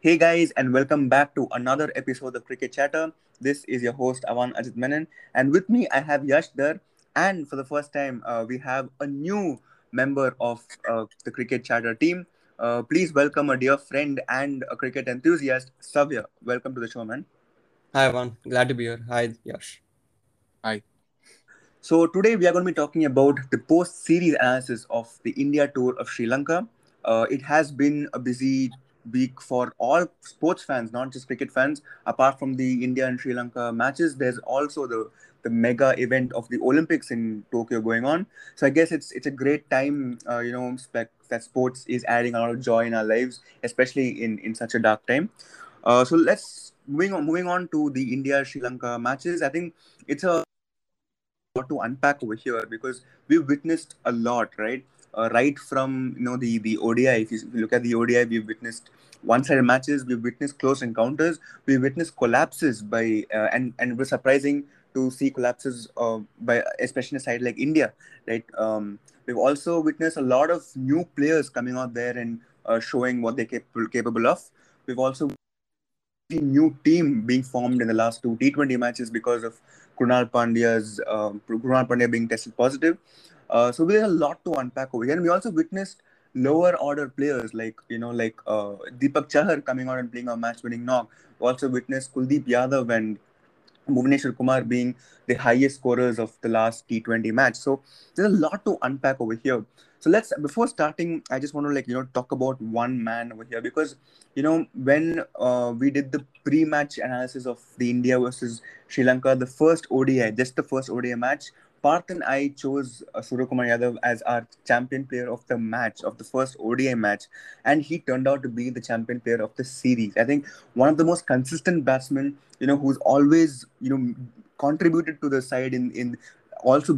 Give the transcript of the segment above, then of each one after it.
Hey guys, and welcome back to another episode of Cricket Chatter. This is your host Avan Ajit Menon, and with me I have Yash Dar, and for the first time uh, we have a new member of uh, the Cricket Chatter team. Uh, please welcome a dear friend and a cricket enthusiast, Savya. Welcome to the show, man. Hi, Avan. Glad to be here. Hi, Yash. Hi. So today we are going to be talking about the post-series analysis of the India tour of Sri Lanka. Uh, it has been a busy week for all sports fans, not just cricket fans. Apart from the India and Sri Lanka matches, there's also the the mega event of the Olympics in Tokyo going on. So I guess it's it's a great time, uh, you know, spec- that sports is adding a lot of joy in our lives, especially in in such a dark time. Uh, so let's moving on moving on to the India Sri Lanka matches. I think it's a lot to unpack over here because we've witnessed a lot, right? Uh, right from you know the the ODI. If you, look at the ODI, we've witnessed one-sided matches. We've witnessed close encounters. We've witnessed collapses by uh, and and it was surprising to see collapses uh, by especially a side like India. Right. Um, we've also witnessed a lot of new players coming out there and uh, showing what they're capable capable of. We've also new team being formed in the last two T20 matches because of Krunal Pandya's um, Krunal Pandya being tested positive. Uh, so there's a lot to unpack over here, and we also witnessed lower order players like you know like uh, Deepak Chahar coming out and playing a match winning knock. We also witnessed Kuldeep Yadav and Bhuvneshwar Kumar being the highest scorers of the last T20 match. So there's a lot to unpack over here. So let's before starting, I just want to like you know talk about one man over here because you know when uh, we did the pre-match analysis of the India versus Sri Lanka, the first ODI, just the first ODI match, Parth and I chose uh, Yadav as our champion player of the match, of the first ODI match, and he turned out to be the champion player of the series. I think one of the most consistent batsmen, you know, who's always, you know, contributed to the side in in also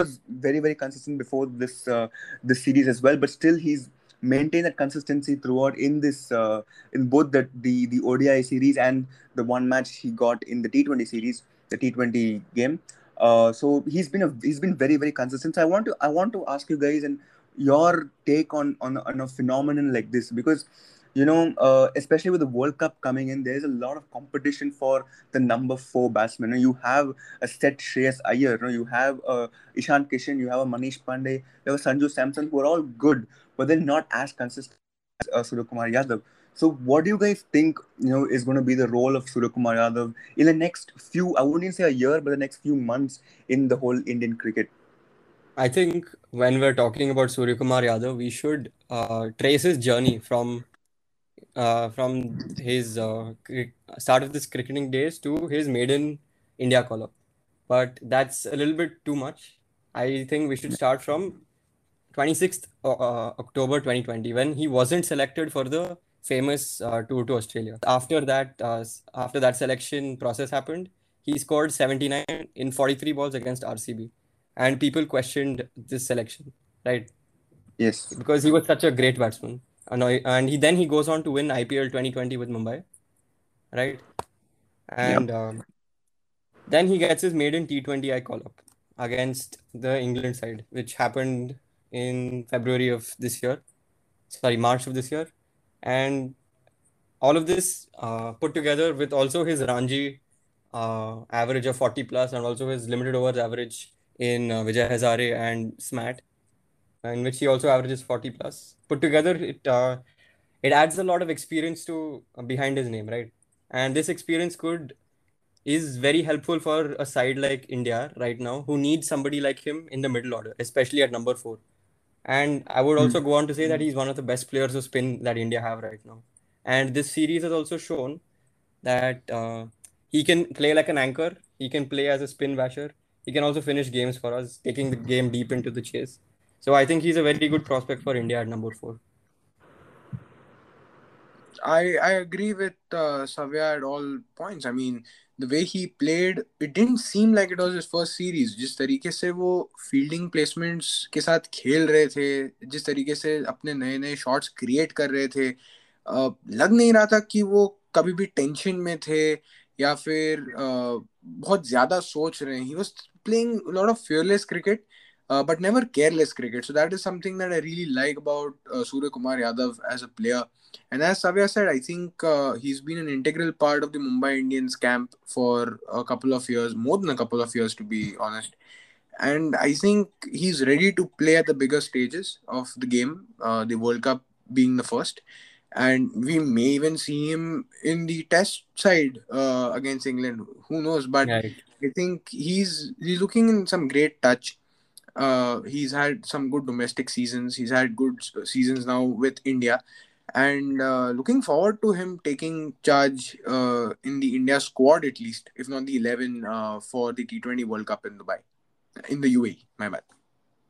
was very very consistent before this uh, this series as well, but still he's maintained that consistency throughout in this uh, in both the, the the ODI series and the one match he got in the T20 series, the T20 game. Uh, so he's been a he's been very very consistent. So I want to I want to ask you guys and your take on on, on a phenomenon like this because you know uh, especially with the World Cup coming in, there's a lot of competition for the number four batsman. You, have a set Shreyas Iyer, you, know, you have uh, Ishan Kishan, you have a Manish Pandey, you have a Sanju Samson who are all good, but they're not as consistent as uh, Suryakumar Yadav. So, what do you guys think? You know, is going to be the role of Suryakumar Yadav in the next few? I wouldn't say a year, but the next few months in the whole Indian cricket. I think when we're talking about Suryakumar Yadav, we should uh, trace his journey from uh, from his uh, start of his cricketing days to his maiden India call up. But that's a little bit too much. I think we should start from 26th uh, uh, October 2020 when he wasn't selected for the famous uh, tour to Australia. After that, uh, after that selection process happened, he scored 79 in 43 balls against RCB, and people questioned this selection, right? Yes, because he was such a great batsman, and he then he goes on to win IPL 2020 with Mumbai, right? And yep. um, then he gets his maiden T20I call up against the England side, which happened in February of this year, sorry March of this year, and all of this uh, put together with also his Ranji uh, average of 40 plus and also his limited overs average in uh, Vijay Hazare and SMAT, in which he also averages 40 plus. Put together, it uh, it adds a lot of experience to uh, behind his name, right? And this experience could is very helpful for a side like India right now, who needs somebody like him in the middle order, especially at number four. And I would also mm. go on to say that he's one of the best players of spin that India have right now. And this series has also shown that uh, he can play like an anchor. He can play as a spin basher. He can also finish games for us, taking the game deep into the chase. So I think he's a very good prospect for India at number four. I I agree with uh, Savya at all points. I mean, didn't seem like it was his first series. जिस तरीके से वो fielding placements के साथ खेल रहे थे, जिस तरीके से अपने नए नए शॉट्स क्रिएट कर रहे थे लग नहीं रहा था कि वो कभी भी टेंशन में थे या फिर बहुत ज़्यादा सोच रहे हैं। He was playing lot of fearless cricket uh, but never careless cricket. So that is something that I really like about uh, Surya Kumar Yadav as a player. And as Savya said, I think uh, he's been an integral part of the Mumbai Indians camp for a couple of years, more than a couple of years to be honest. And I think he's ready to play at the bigger stages of the game, uh, the World Cup being the first. And we may even see him in the test side uh, against England. Who knows? But Right. I think he's he's looking in some great touch. Uh, he's had some good domestic seasons. He's had good seasons now with India, and uh, looking forward to him taking charge uh, in the India squad at least, if not the eleven uh, for the T Twenty World Cup in Dubai, in the UAE. My bad.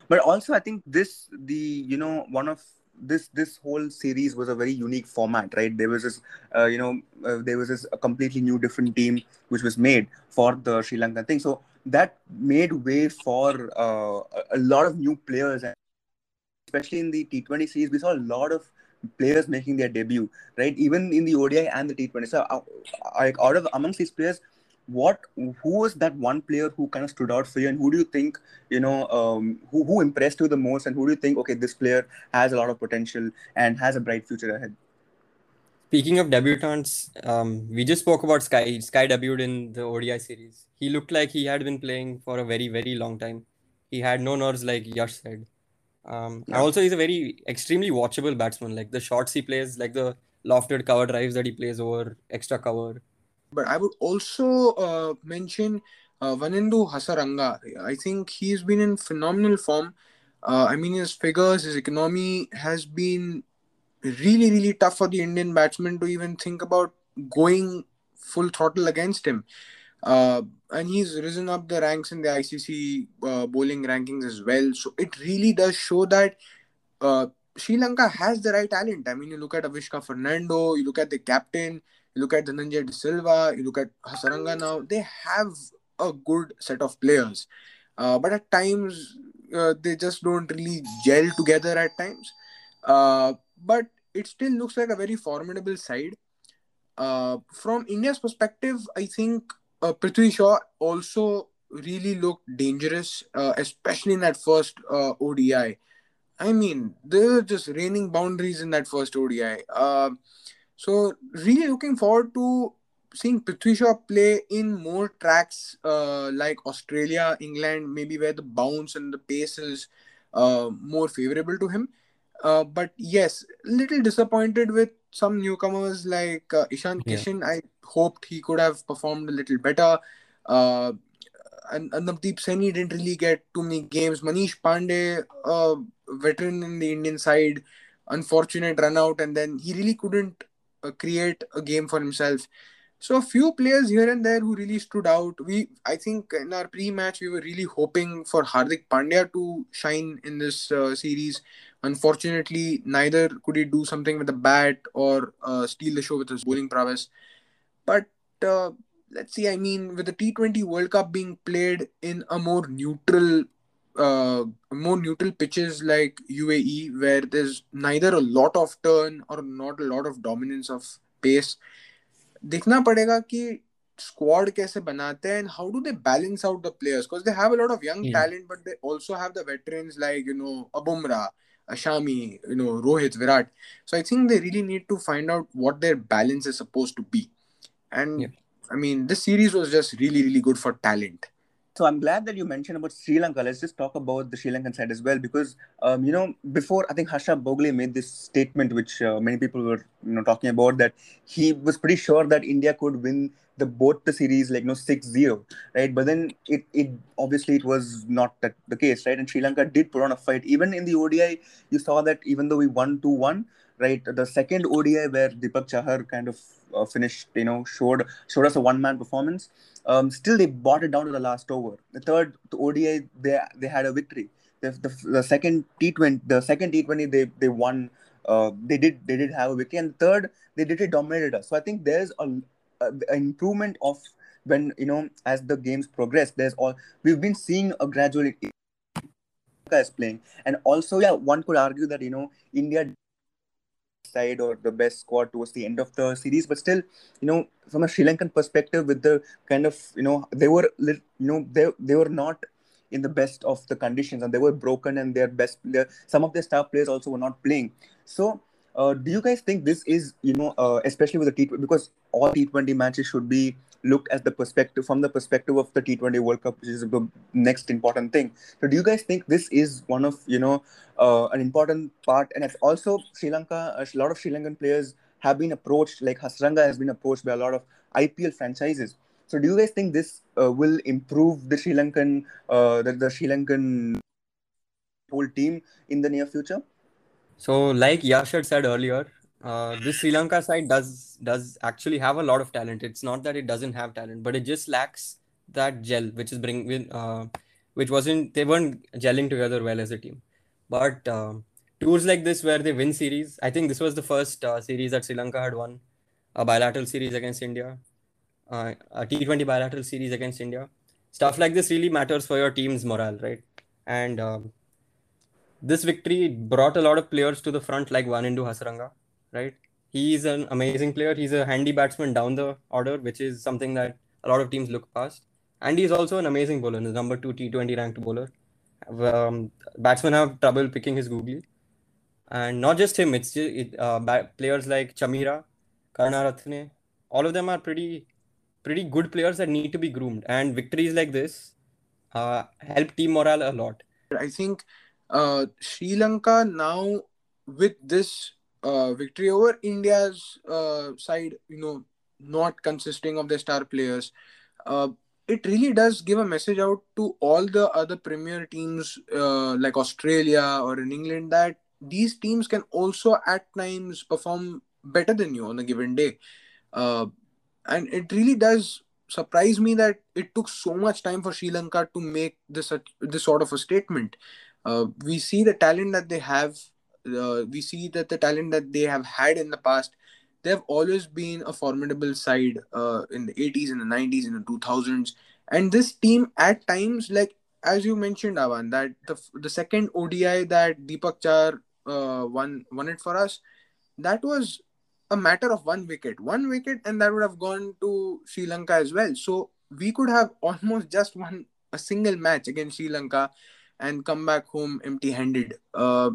but also i think this the you know one of this this whole series was a very unique format right there was this uh, you know uh, there was this a completely new different team which was made for the sri lankan thing so that made way for uh, a- lot of new players especially in the t20 series we saw a lot of players making their debut right? Even in the odi and the t20 so uh, like out of amongst these players what who was that one player who kind of stood out for you and who do you think you know um, who, who impressed you the most and who do you think okay this player has a lot of potential and has a bright future ahead Speaking of debutants, um, we just spoke about Sky. Sky debuted in the ODI series. He looked like he had been playing for a very, very long time. He had no nerves, like Yash said. Um, and also, he's a very extremely watchable batsman. Like the shots he plays, like the lofted cover drives that he plays over extra cover. But I would also uh, mention uh, Wanindu Hasaranga. I think he's been in phenomenal form. Uh, I mean, his figures, his economy has been really, really tough for the Indian batsman to even think about going full throttle against him. Uh, and he's risen up the ranks in the ICC uh, bowling rankings as well. So it really does show that uh, Sri Lanka has the right talent. I mean, you look at Avishka Fernando, you look at the captain, you look at Dhananjay De Silva, you look at Hasaranga now. They have a good set of players, uh, but at times uh, they just don't really gel together. At times, uh, but it still looks like a very formidable side. Uh, from India's perspective, I think uh, Prithvi Shaw also really looked dangerous, uh, especially in that first uh, ODI. I mean, they were just raining boundaries in that first ODI. Uh, so, really looking forward to seeing Prithvi Shaw play in more tracks uh, like Australia, England, maybe where the bounce and the pace is uh, more favorable to him. Uh, but yes, little disappointed with some newcomers like uh, Ishan Yeah. Kishan. I hoped he could have performed a little better. Uh, and, and Navdeep Saini didn't really get too many games. Manish Pandey, uh, veteran in the Indian side, unfortunate run out, and then he really couldn't uh, create a game for himself. So a few players here and there who really stood out. We, I think, in our pre-match we were really hoping for Hardik Pandya to shine in this uh, series. Unfortunately, neither could he do something with a bat or uh, steal the show with his bowling prowess. But uh, let's see, I mean, with the T20 World Cup being played in a more neutral, uh, more neutral pitches like UAE, where there's neither a lot of turn or not a lot of dominance of pace, देखना पड़ेगा कि squad कैसे बनाते हैं and how do they balance out the players because they have a lot of young yeah. talent but they also have the veterans like you know a Bumrah a Shami, you know Rohit, Virat. So I think they really need to find out what their balance is supposed to be. And Yeah. I mean, this series was just really, really good for talent. So I'm glad that you mentioned about Sri Lanka. Let's just talk about the Sri Lankan side as well, because um, you know before I think Harsha Bhogle made this statement, which uh, many people were you know talking about that he was pretty sure that India could win the both the series like you know 6-0, right? But then it it obviously it was not that the case, right? And Sri Lanka did put on a fight. Even in the ODI, you saw that even though we won 2-1, right? The second ODI where Deepak Chahar kind of uh, finished, you know, showed showed us a one man performance um, still they brought it down to the last over. The third the ODI they they had a victory. The, the, the second T20 the second T20 they they won. Uh, they did they did have a victory, and third they did it dominated us. So I think there's a, a improvement of when you know as the games progress. There's all we've been seeing a gradual is playing, and also yeah, one could argue that you know India side or the best squad towards the end of the series, but still, you know, from a Sri Lankan perspective, with the kind of you know they were you know they they were not in the best of the conditions, and they were broken, and their best, their, some of their star players also were not playing. So, uh, do you guys think this is, you know, uh, especially with the T because all T20 matches should be looked at the perspective from the perspective of the T20 World Cup, which is the next important thing. So, do you guys think this is one of you know uh, an important part? And it's also Sri Lanka. A lot of Sri Lankan players have been approached, like Hasaranga has been approached by a lot of IPL franchises. So, do you guys think this uh, will improve the Sri Lankan, uh, the, the Sri Lankan whole team in the near future? So, like Yash had said earlier, uh, this Sri Lanka side does does actually have a lot of talent. It's not that it doesn't have talent, but it just lacks that gel, which is bring uh, which wasn't they weren't gelling together well as a team. But uh, tours like this where they win series, I think this was the first uh, series that Sri Lanka had won, a bilateral series against India, uh, a T20 bilateral series against India. Stuff like this really matters for your team's morale, right? And um, this victory brought a lot of players to the front, like Wanindu Hasaranga right? He's an amazing player. He's a handy batsman down the order, which is something that a lot of teams look past. And he's also an amazing bowler, the number two T20 ranked bowler. Um, batsmen have trouble picking his googly. And not just him, it's just, it, uh, players like Chameera, Karunaratne, all of them are pretty pretty good players that need to be groomed. And victories like this uh, help team morale a lot. I think uh, Sri Lanka now, with this uh, victory over India's uh, side, you know, not consisting of the star players, uh, it really does give a message out to all the other premier teams uh, like Australia or in England that these teams can also at times perform better than you on a given day. Uh, and it really does surprise me that it took so much time for Sri Lanka to make this this sort of a statement. Uh, we see the talent that they have uh, we see that the talent that they have had in the past, they have always been a formidable side uh, in the 80s, in the 90s, in the 2000s. And this team, at times, like as you mentioned, Avan, that the the second ODI that Deepak Chahar uh, won won it for us, that was a matter of one wicket, one wicket, and that would have gone to Sri Lanka as well. So we could have almost just won a single match against Sri Lanka and come back home empty-handed. Uh,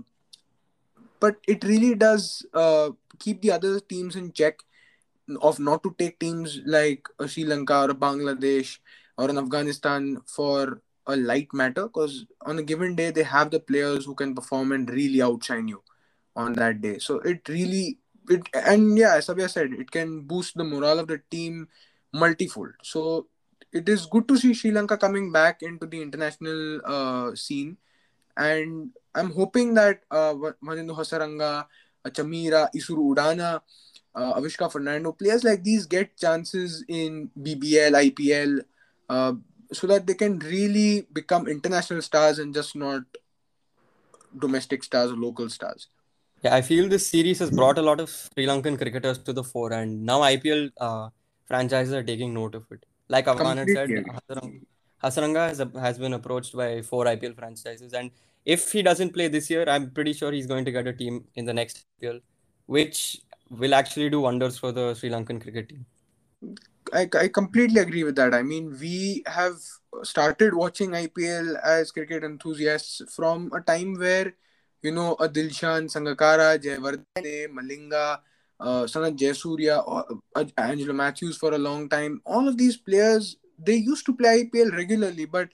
but it really does uh, keep the other teams in check of not to take teams like Sri Lanka or Bangladesh or an Afghanistan for a light matter because on a given day they have the players who can perform and really outshine you on that day. So it really it and yeah, as Savya said, it can boost the morale of the team multifold. So it is good to see Sri Lanka coming back into the international uh, scene and I'm hoping that uh, Wanindu Hasaranga, Chamira, Chameera, Isuru Udana, uh, Avishka Fernando, players like these get chances in BBL, IPL, uh, so that they can really become international stars and just not domestic stars or local stars. Yeah, I feel this series has brought a lot of Sri Lankan cricketers to the fore, and now IPL uh, franchises are taking note of it. Like had said, Hasaranga, Hasaranga has, has been approached by four IPL franchises, and if he doesn't play this year, I'm pretty sure he's going to get a team in the next IPL, which will actually do wonders for the Sri Lankan cricket team. I, I completely agree with that. I mean, we have started watching IPL as cricket enthusiasts from a time where, you know, a Dilshan, Sangakkara, Jayawardene, Malinga, uh, Sanath Jayasuriya, uh, Angelo Mathews for a long time. All of these players, they used to play IPL regularly, but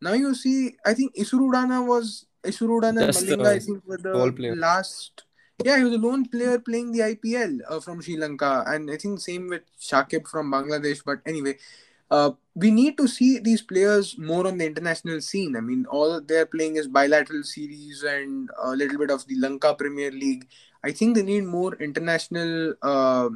now you see, I think Isuru Udana was Isuru Udana and Malinga, I think, were the last. Yeah, he was a lone player playing the IPL uh, from Sri Lanka, and I think same with Shakib from Bangladesh. But anyway, uh, we need to see these players more on the international scene. I mean, all they're playing is bilateral series and a little bit of the Lanka Premier League. I think they need more international uh,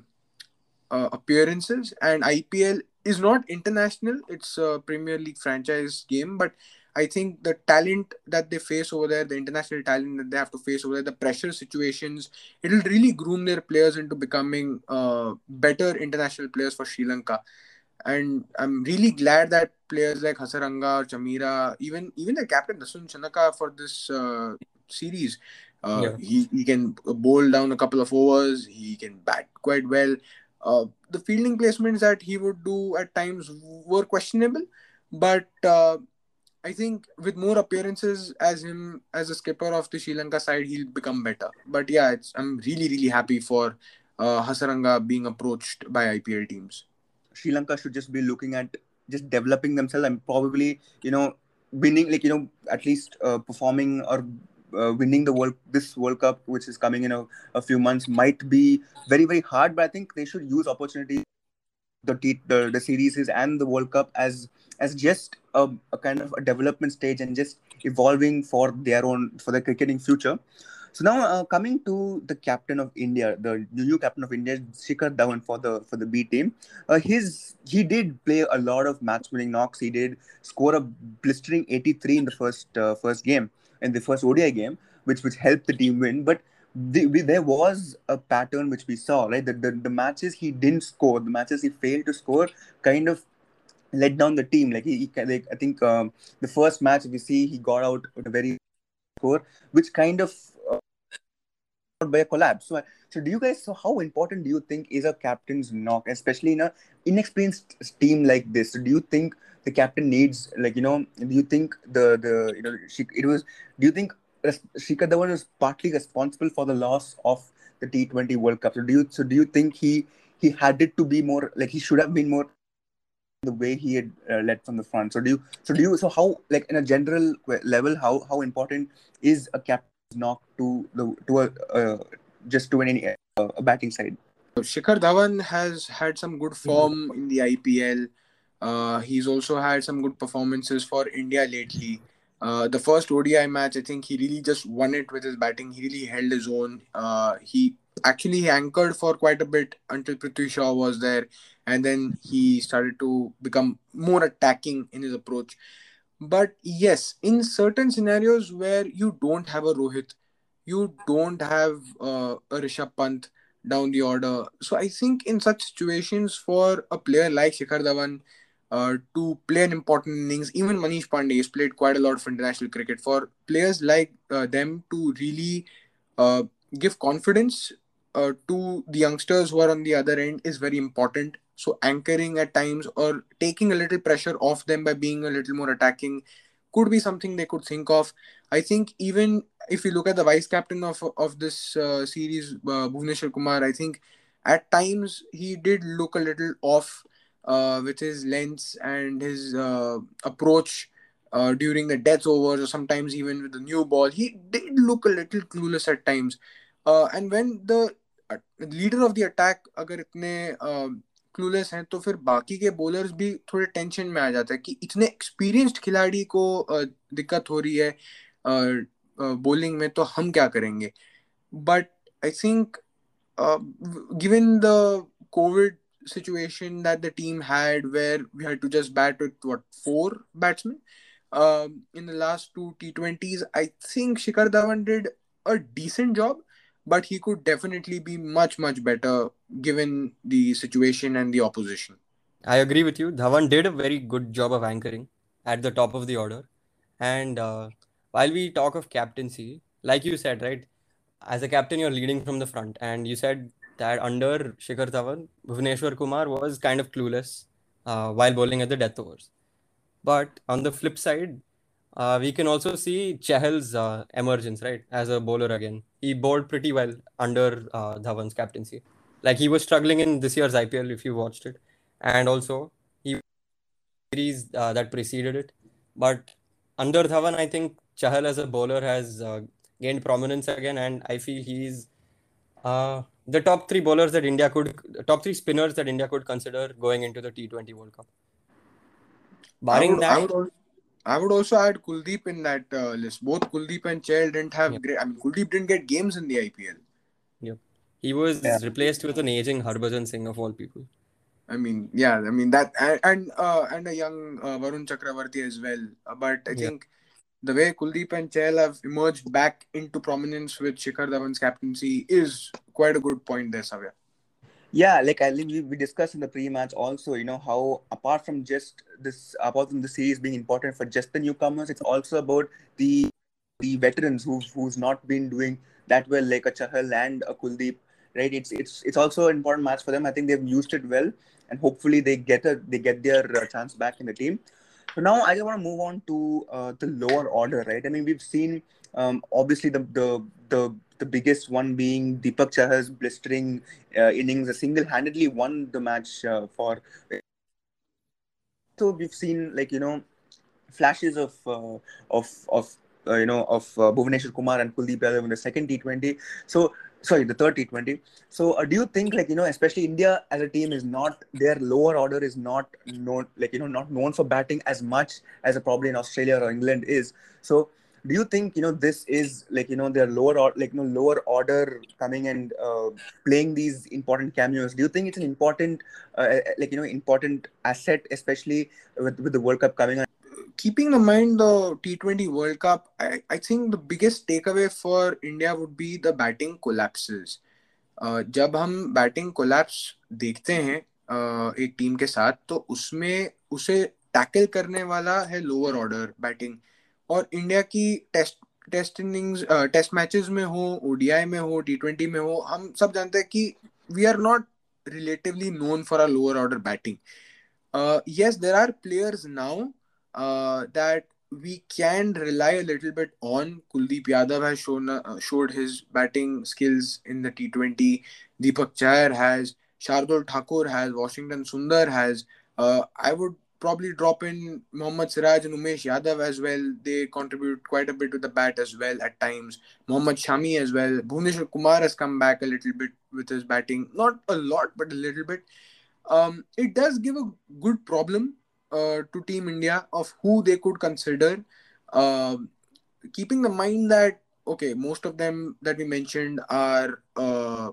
uh appearances, and IPL is not international. It's a Premier League franchise game, but I think the talent that they face over there, the international talent that they have to face over there, the pressure situations, it'll really groom their players into becoming uh, better international players for Sri Lanka. And I'm really glad that players like Hasaranga, Chameera, even even the captain Dasun Shanaka for this uh, series, uh, yeah. he, he can bowl down a couple of overs, he can bat quite well. Uh, the fielding placements that he would do at times were questionable, but uh, I think with more appearances as him as a skipper of the Sri Lanka side, he'll become better. But yeah, I'm really really happy for uh, Hasaranga being approached by IPL teams. Sri Lanka should just be looking at just developing themselves and probably you know winning like you know at least uh, performing or uh, winning the world this World Cup, which is coming in a, a few months, might be very very hard. But I think they should use opportunities the the the series and the World Cup as as just a, a, kind of a development stage and just evolving for their own for their cricketing future. So now uh, coming to the captain of India, the new captain of India, Shikhar Dhawan for the for the B team. Uh, his he did play a lot of match-winning knocks. He did score a blistering 83 in the first uh, first game in the first ODI game, which which helped the team win. But the, we, there was a pattern which we saw, right? The, the the matches he didn't score, the matches he failed to score, kind of let down the team. Like he, he like I think um, the first match we see he got out a very score, which kind of by a collapse. So, so do you guys? So, how important do you think is a captain's knock, especially in a inexperienced team like this? So Do you think the captain needs, like you know, do you think the the you know she, it was? Do you think Shikhar Dhawan was partly responsible for the loss of the T Twenty World Cup? So do you so do you think he he had it to be more like he should have been more the way he had uh, led from the front. So do you so do you so how like in a general level how how important is a captain knock to the to a uh, just to any uh, a batting side. Shikhar Dhawan has had some good form mm-hmm. in the IPL. Uh, he's also had some good performances for India lately. Uh, the first ODI match, I think he really just won it with his batting. He really held his own. Uh, he actually anchored for quite a bit until Prithvi Shaw was there, and then he started to become more attacking in his approach. But yes, in certain scenarios where you don't have a Rohit, you don't have uh, a Rishabh Pant down the order. So I think in such situations, for a player like Shikhar Dhawan uh, to play an important innings, even Manish Pandey has played quite a lot of international cricket. For players like uh, them to really uh, give confidence uh, to the youngsters who are on the other end is very important. So anchoring at times or taking a little pressure off them by being a little more attacking could be something they could think of. I think even if you look at the vice captain of of this uh, series, uh, Bhuvneshwar Kumar, I think at times he did look a little off uh, with his lengths and his uh, approach uh, during the death overs, or sometimes even with the new ball. He did look a little clueless at times. Uh, and when the leader of the attack अगर इतने clueless हैं तो फिर बाकी के bowlers भी थोड़े tension में आ जाते हैं कि इतने एक्सपीरियंस्ड खिलाड़ी को दिक्कत हो रही है बॉलिंग में तो हम क्या करेंगे? But I think given the covid situation that the team had where we had to just bat with what four batsman in the last two T twenties I think Shikhar Dhawan did a decent job but he could definitely be much much better given the situation and the opposition. I agree with you. Dhawan did a very good job of anchoring at the top of the order, and uh, while we talk of captaincy, like you said, right, as a captain you're leading from the front, and you said that under Shikhar Dhawan, Bhuvneshwar Kumar was kind of clueless uh, while bowling at the death overs. But on the flip side, uh, we can also see Chahal's uh, emergence, right, as a bowler again. He bowled pretty well under uh, Dhawan's captaincy. Like he was struggling in this year's IPL, if you watched it, and also he series uh, that preceded it. But under Dhawan, I think Chahal as a bowler has uh, gained prominence again, and I feel he's uh, the top three bowlers that India could, top three spinners that India could consider going into the T20 World Cup. Barring would, that. I would also add Kuldeep in that uh, list. Both Kuldeep and Chahal didn't have great. I mean, Kuldeep didn't get games in the IPL. Yep. He was yeah. replaced with an aging Harbhajan Singh of all people. I mean, yeah. I mean that and and, uh, and a young uh, Varun Chakravarti as well. Uh, but I think the way Kuldeep and Chahal have emerged back into prominence with Shikhar Dhawan's captaincy is quite a good point there, Savya yeah like i we, we discussed in the pre-match also you know how apart from just this apart from the series being important for just the newcomers it's also about the the veterans who who's not been doing that well like a chahal and a kuldeep right? It's it's it's also an important match for them. I think they've used it well and hopefully they get a they get their uh, chance back in the team. So now I just want to move on to uh, the lower order, right? I mean, we've seen um, obviously the the the the biggest one being Deepak Chahar's blistering uh, innings, a single-handedly won the match uh, for. So we've seen like you know flashes of uh, of of uh, you know of uh, Kumar and Kuldeep Yadav in the second T20. So sorry, the third T20. So uh, do you think like you know especially India as a team is not their lower order is not known like you know not known for batting as much as probably in Australia or England is. So do you think you know this is like you know their lower or like you know lower order coming and uh, playing these important cameos do you think it's an important uh, like you know important asset especially with, with the world cup coming on keeping in mind the T20 World Cup, I, I think the biggest takeaway for India would be the batting collapses. Uh, जब हम batting collapse देखते हैं uh, एक team के साथ तो उसमें उसे टैकल करने वाला है लोअर ऑर्डर बैटिंग और इंडिया की test test innings test matches में हो ओडीआई में हो टी ट्वेंटी में हो, हम सब जानते हैं कि we are not relatively known for a lower order batting yes there are players now that we can rely a little bit on Kuldeep Yadav has shown showed his batting skills in the T twenty Deepak Chahar has Shardul Thakur has Washington Sundar has I would probably drop in Mohammad Siraj and Umesh Yadav as well. They contribute quite a bit to the bat as well at times. Mohammad Shami as well. Bhuvneshwar Kumar has come back a little bit with his batting. Not a lot, but a little bit. Um, it does give a good problem uh, to Team India of who they could consider, uh, keeping in mind that okay, most of them that we mentioned are uh,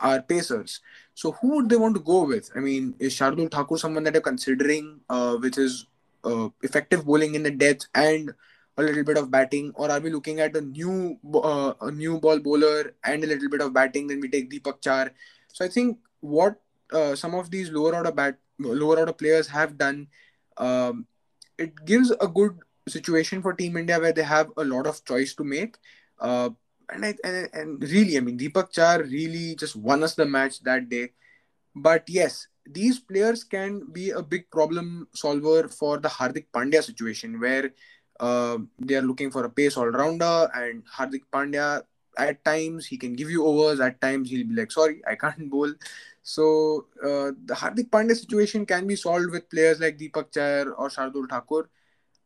are pacers. So who would they want to go with? I mean, is Shardul Thakur someone that you're considering uh, with his uh, effective bowling in the depth and a little bit of batting, or are we looking at a new uh, a new ball bowler and a little bit of batting? Then we take Deepak Chahar. So I think what uh, some of these lower order bat lower order players have done, um, it gives a good situation for Team India where they have a lot of choice to make. Uh, and, I, and and really, I mean, Deepak Chahar really just won us the match that day. But yes, these players can be a big problem solver for the Hardik Pandya situation where uh, they are looking for a pace all rounder, and Hardik Pandya at times he can give you overs, at times he'll be like, sorry, I can't bowl. So uh, the Hardik Pandya situation can be solved with players like Deepak Chahar or Shardul Thakur.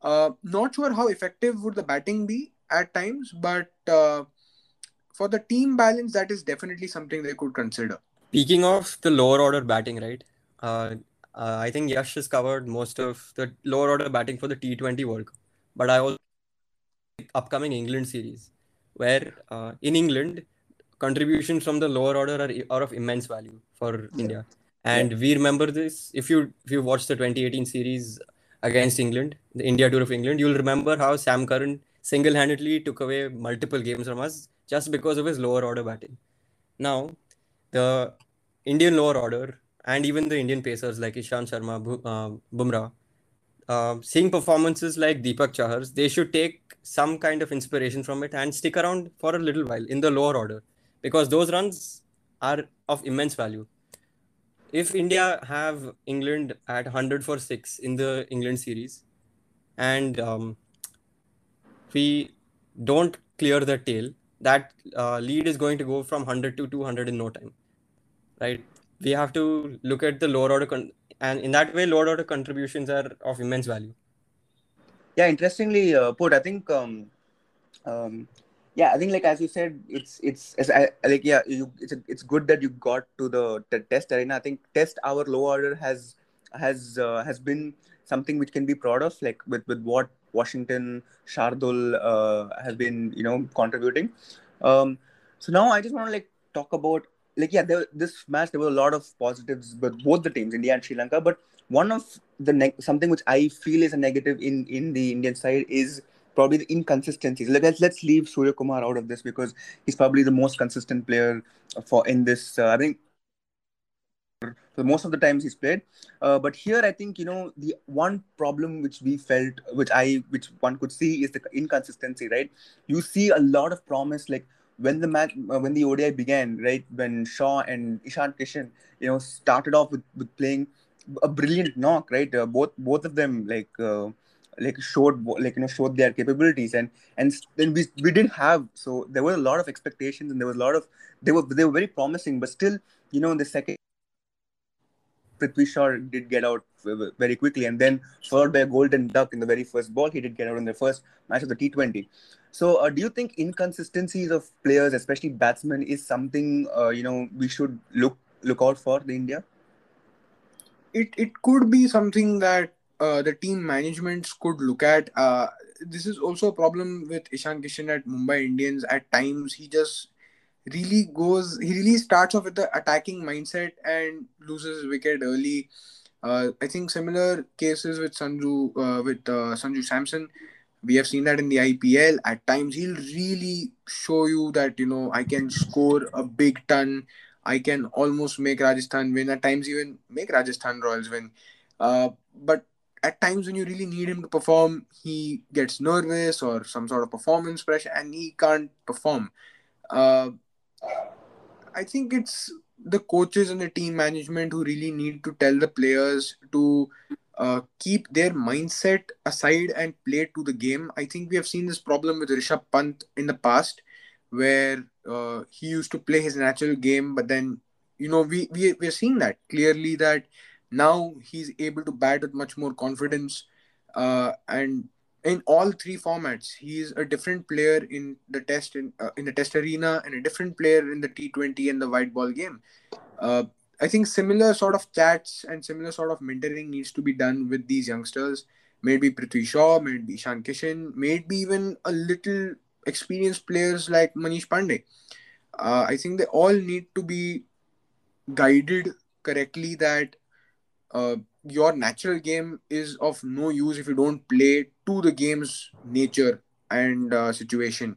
Uh, not sure how effective would the batting be at times, but uh, for the team balance, that is definitely something they could consider. Speaking of the lower order batting, right? Uh, uh, I think Yash has covered most of the lower order batting for the T20 World Cup. But I also upcoming England series, where uh, in England contributions from the lower order are, are of immense value for yeah. India. And yeah. we remember this if you if you watch the 2018 series against England, the India tour of England, you'll remember how Sam Curran single-handedly took away multiple games from us just because of his lower order batting. Now, the Indian lower order and even the Indian pacers like Ishant Sharma, uh, Bumrah, uh, seeing performances like Deepak Chahar's, they should take some kind of inspiration from it and stick around for a little while in the lower order because those runs are of immense value. If India have England at 100 for 6 in the England series and um, we don't clear the tail, that uh, lead is going to go from 100 to 200 in no time. Right? We have to look at the lower order, con- and in that way, lower order contributions are of immense value. Yeah, interestingly uh, put, I think um, um, yeah i think like as you said it's it's, it's I, like yeah you, it's a, it's good that you got to the, the test arena i think test our low order has has uh, has been something which can be proud of like with with what washington shardul uh, has been you know contributing um so now i just want to like talk about like yeah there, this match there were a lot of positives with both the teams india and sri lanka but one of the ne- something which i feel is a negative in in the indian side is probably the inconsistencies. Let's let's leave Surya Kumar out of this because he's probably the most consistent player for in this. Uh, I think for most of the times he's played. Uh, but here, I think you know the one problem which we felt, which I, which one could see, is the inconsistency. Right? You see a lot of promise, like when the match, uh, when the ODI began, right? When Shaw and Ishan Kishan, you know, started off with, with playing a brilliant knock, right? Uh, both both of them like uh, like showed like you know showed their capabilities, and and then we we didn't have so there were a lot of expectations and there was a lot of they were they were very promising, but still you know in the second. Prithvi Shaw did get out very quickly, and then followed by a golden duck in the very first ball. He did get out in the first match of the T20. So, uh, do you think inconsistencies of players, especially batsmen, is something uh, you know we should look look out for the India? It it could be something that uh, the team managements could look at. Uh, this is also a problem with Ishan Kishan at Mumbai Indians. At times, he just really goes. He really starts off with the attacking mindset and loses wicket early. Uh, I think similar cases with Sanju uh, with uh, Sanju Samson. We have seen that in the IPL. At times, he'll really show you that you know I can score a big ton I can almost make Rajasthan win. At times, even make Rajasthan Royals win. Uh, but at times, when you really need him to perform, he gets nervous or some sort of performance pressure, and he can't perform. Uh, I think it's the coaches and the team management who really need to tell the players to uh, keep their mindset aside and play to the game. I think we have seen this problem with Rishabh Pant in the past, where uh, he used to play his natural game, but then you know we we we're seeing that clearly that now he's able to bat with much more confidence, uh, and in all three formats, he's a different player in the test in uh, in the test arena and a different player in the T20 and the white ball game. Uh, I think similar sort of chats and similar sort of mentoring needs to be done with these youngsters. Maybe Prithvi Shaw, maybe Ishan Kishan, maybe even a little experienced players like Manish Pandey. Uh, I think they all need to be guided correctly that uh, your natural game is of no use if you don't play to the game's nature and uh, situation.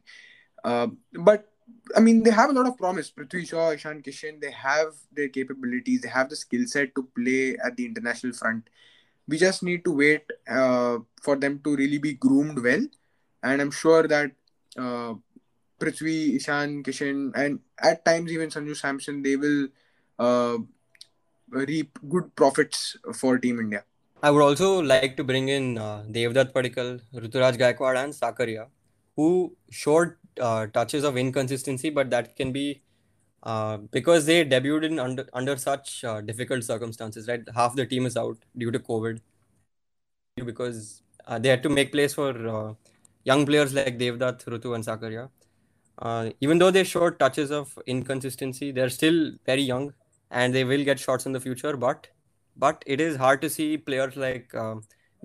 Uh, but I mean, they have a lot of promise. Prithvi Shaw, Ishan Kishan, they have their capabilities, they have the skill set to play at the international front. We just need to wait uh, for them to really be groomed well. And I'm sure that uh, Prithvi, Ishan, Kishan, and at times even Sanju Samson, they will uh, reap good profits for Team India. I would also like to bring in uh, Devdutt Padikkal, Ruturaj Gaikwad, and Sakaria, who showed uh, touches of inconsistency, but that can be uh, because they debuted in under under such uh, difficult circumstances. Right, half the team is out due to COVID because uh, they had to make place for uh, young players like Devdutt, Rutu, and Sakaria. Uh, even though they showed touches of inconsistency, they're still very young and they will get shots in the future. But but it is hard to see players like uh,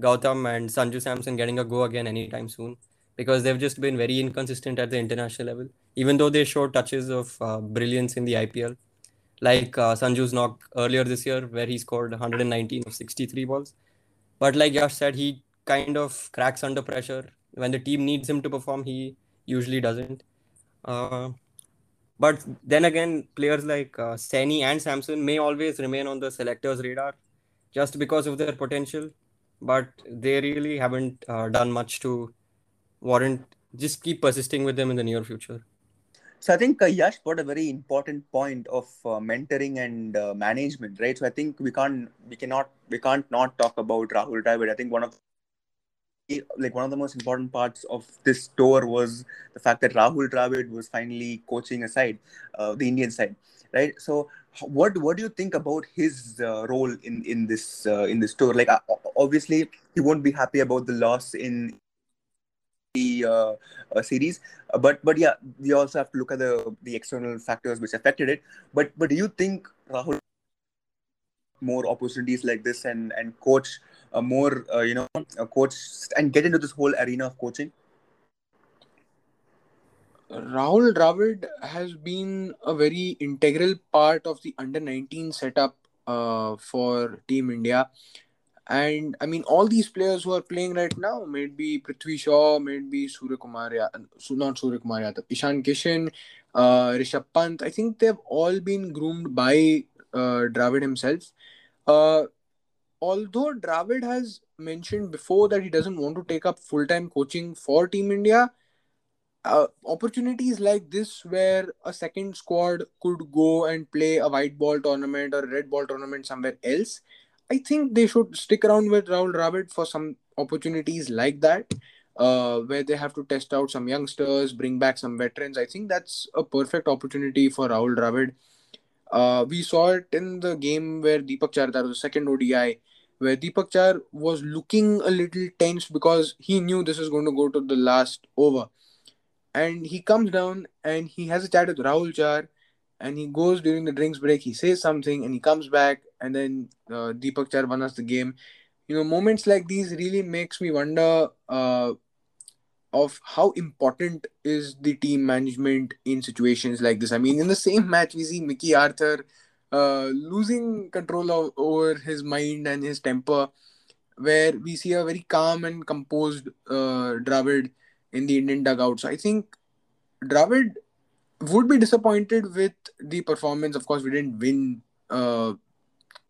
Gautam and Sanju Samson getting a go again anytime soon because they've just been very inconsistent at the international level. Even though they showed touches of uh, brilliance in the IPL, like uh, Sanju's knock earlier this year, where he scored 119 of 63 balls. But like Yash said, he kind of cracks under pressure when the team needs him to perform, he usually doesn't. Uh, but then again, players like uh, Saini and Samson may always remain on the selectors' radar just because of their potential, but they really haven't uh, done much to warrant just keep persisting with them in the near future. So I think uh, Yash brought a very important point of uh, mentoring and uh, management, right? So I think we can't, we cannot, we can't not talk about Rahul Dravid. I think one of like one of the most important parts of this tour was the fact that Rahul Dravid was finally coaching a side, uh, the Indian side, right? So, what what do you think about his uh, role in in this uh, in this tour? Like, uh, obviously, he won't be happy about the loss in the uh, uh, series, but but yeah, we also have to look at the the external factors which affected it. But but do you think Rahul more opportunities like this and and coach more uh, you know coach and get into this whole arena of coaching? Rahul Dravid has been a very integral part of the under 19 setup uh, for Team India. And I mean, all these players who are playing right now, maybe Prithvi Shaw, maybe Surya Kumar, not Surya Kumar Yadav, Ishan Kishan, uh, Rishabh Pant, I think they've all been groomed by uh, Dravid himself. Uh, although Dravid has mentioned before that he doesn't want to take up full time coaching for Team India, uh, opportunities like this where a second squad could go and play a white ball tournament or a red ball tournament somewhere else, I think they should stick around with Rahul Dravid for some opportunities like that, uh, where they have to test out some youngsters, bring back some veterans. I think that's a perfect opportunity for Rahul Dravid. Uh, we saw it in the game where Deepak Chahar, that was the second ODI, where Deepak Chahar was looking a little tense because he knew this was going to go to the last over. And he comes down and he has a chat with Rahul Chahar and he goes during the drinks break, he says something and he comes back and then uh, Deepak Chahar won us the game. You know, moments like these really makes me wonder uh, of how important is the team management in situations like this. I mean, in the same match, we see Mickey Arthur uh, losing control of, over his mind and his temper, where we see a very calm and composed uh, Dravid in the Indian dugout. So I think Dravid would be disappointed with the performance. Of course, we didn't win uh,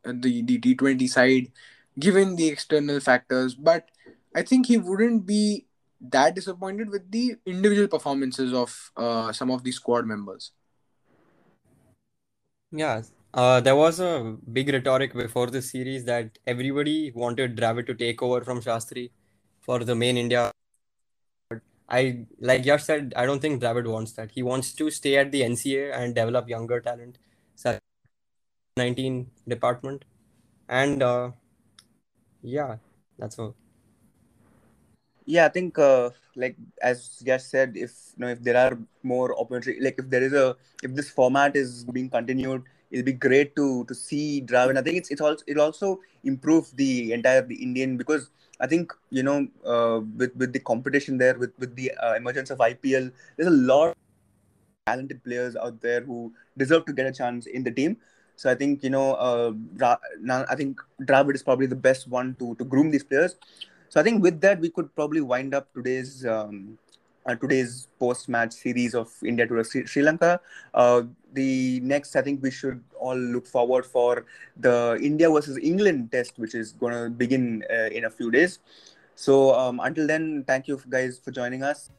the the T20 side, given the external factors, but I think he wouldn't be that disappointed with the individual performances of uh, some of the squad members. Yeah, uh, there was a big rhetoric before this series that everybody wanted Dravid to take over from Shastri for the main India. I like Yash said, I don't think Dravid wants that. He wants to stay at the NCA and develop younger talent. 19 department, and uh, yeah, that's all. Yeah, I think uh, like as Yash said, if you know if there are more opportunity, like if there is a if this format is being continued, it'll be great to to see Dravid. I think it's it's also it'll also improve the entire the Indian because I think you know uh, with with the competition there with with the uh, emergence of IPL, there's a lot of talented players out there who deserve to get a chance in the team. So I think you know uh, Ra- I think Dravid is probably the best one to to groom these players. So I think with that we could probably wind up today's um, uh, today's post-match series of India to Sri, Sri Lanka. Uh, the next, I think we should all look forward for the India versus England test, which is going to begin uh, in a few days. So um, until then, thank you guys for joining us.